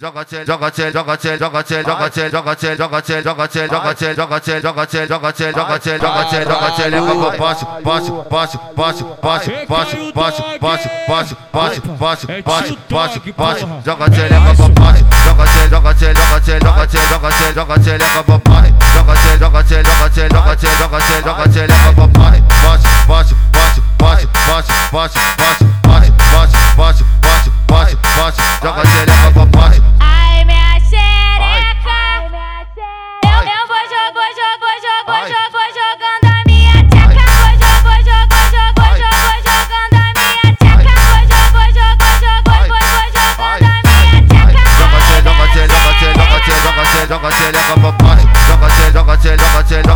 Joga tchê, joga tchê, joga tchê, joga tchê, joga tchê, joga tchê, joga tchê, joga tchê, joga tchê, joga tchê, joga tchê, joga tchê, joga tchê, joga tchê, joga tchê, leva pro baixo, baixo, baixo, baixo, baixo, baixo, baixo, baixo, baixo, baixo, baixo, baixo, baixo, baixo, joga tchê, leva pro baixo, joga tchê, joga tchê, joga tchê, joga tchê, joga tchê, joga tchê, leva pro baixo, joga tchê, joga tchê, joga tchê, joga tchê, joga tchê, joga tchê, leva pro baixo, baixo, baixo, baixo, baixo, baixo, baixo, baixo,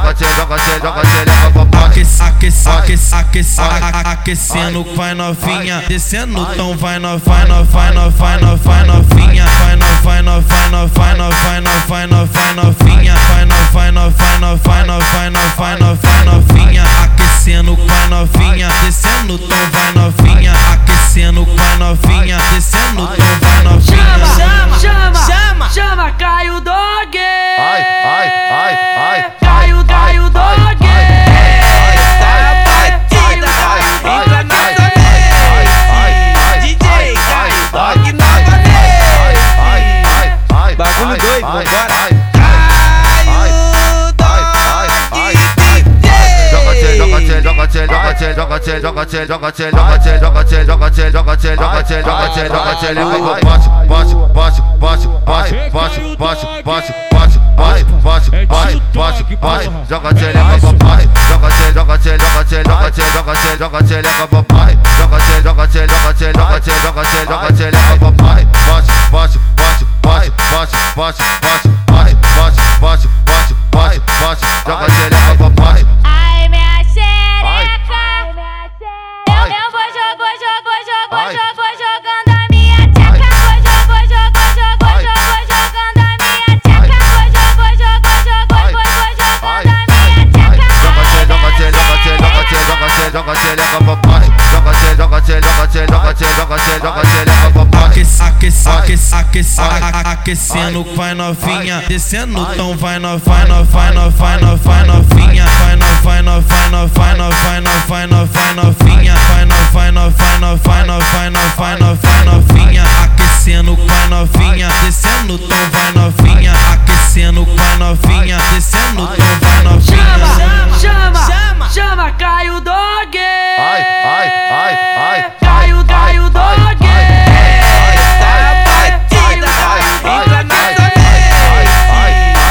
joga, te joga, te joga, te leva pra Aquece, aquece, aquece, aquece, aquecendo, vai novinha. Descendo, então vai novinha, vai novinha, vai novinha. Vai novinha, vai novinha, vai novinha, vai novinha. Vai novinha, vai novinha, vai novinha, vai novinha. Aquecendo, vai novinha. Descendo, então tchê, joga tchê, joga tchê, joga tchê, joga tchê, joga tchê, joga tchê, joga tchê, joga tchê, joga tchê, leva pro baixo, baixo, baixo, baixo, baixo, baixo, baixo, baixo, baixo, baixo, baixo, baixo, baixo, baixo, joga tchê, leva baixo, joga tchê, joga tchê, joga tchê, joga tchê, joga tchê, joga tchê, leva baixo, joga tchê, joga tchê, joga tchê, joga tchê, joga tchê, joga tchê, leva baixo, baixo, baixo, baixo, baixo, baixo, baixo, baixo, baixo, baixo, baixo, baixo, baixo, joga tchê, Ai. Hoje jogando minha tcheca. Vou jogando, jogo, jogo, vou jogando minha tcheca. Vou jogo, jogo, vou, vou jogando minha tcheca. Joga você, joga você, joga você, joga você, joga você, leva papai. Joga você, joga você, joga você, joga você, joga você, joga você, leva papai. Aquecendo, vai novinha. Descendo, tão vai, no, vai, no, vai, no, vai, no, vai, novinha. Vai, novinha. Descendo, então vai novinha, aquecendo, vai novinha, descendo, então vai novinha. Chama, chama, chama, Caio Dog. Ai, ai, ai, ai. Caio, Caio Dog.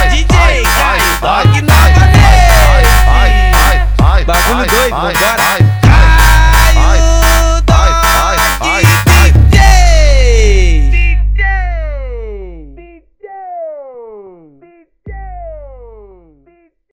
DJ Caio Dog Bagulho doido, vambora.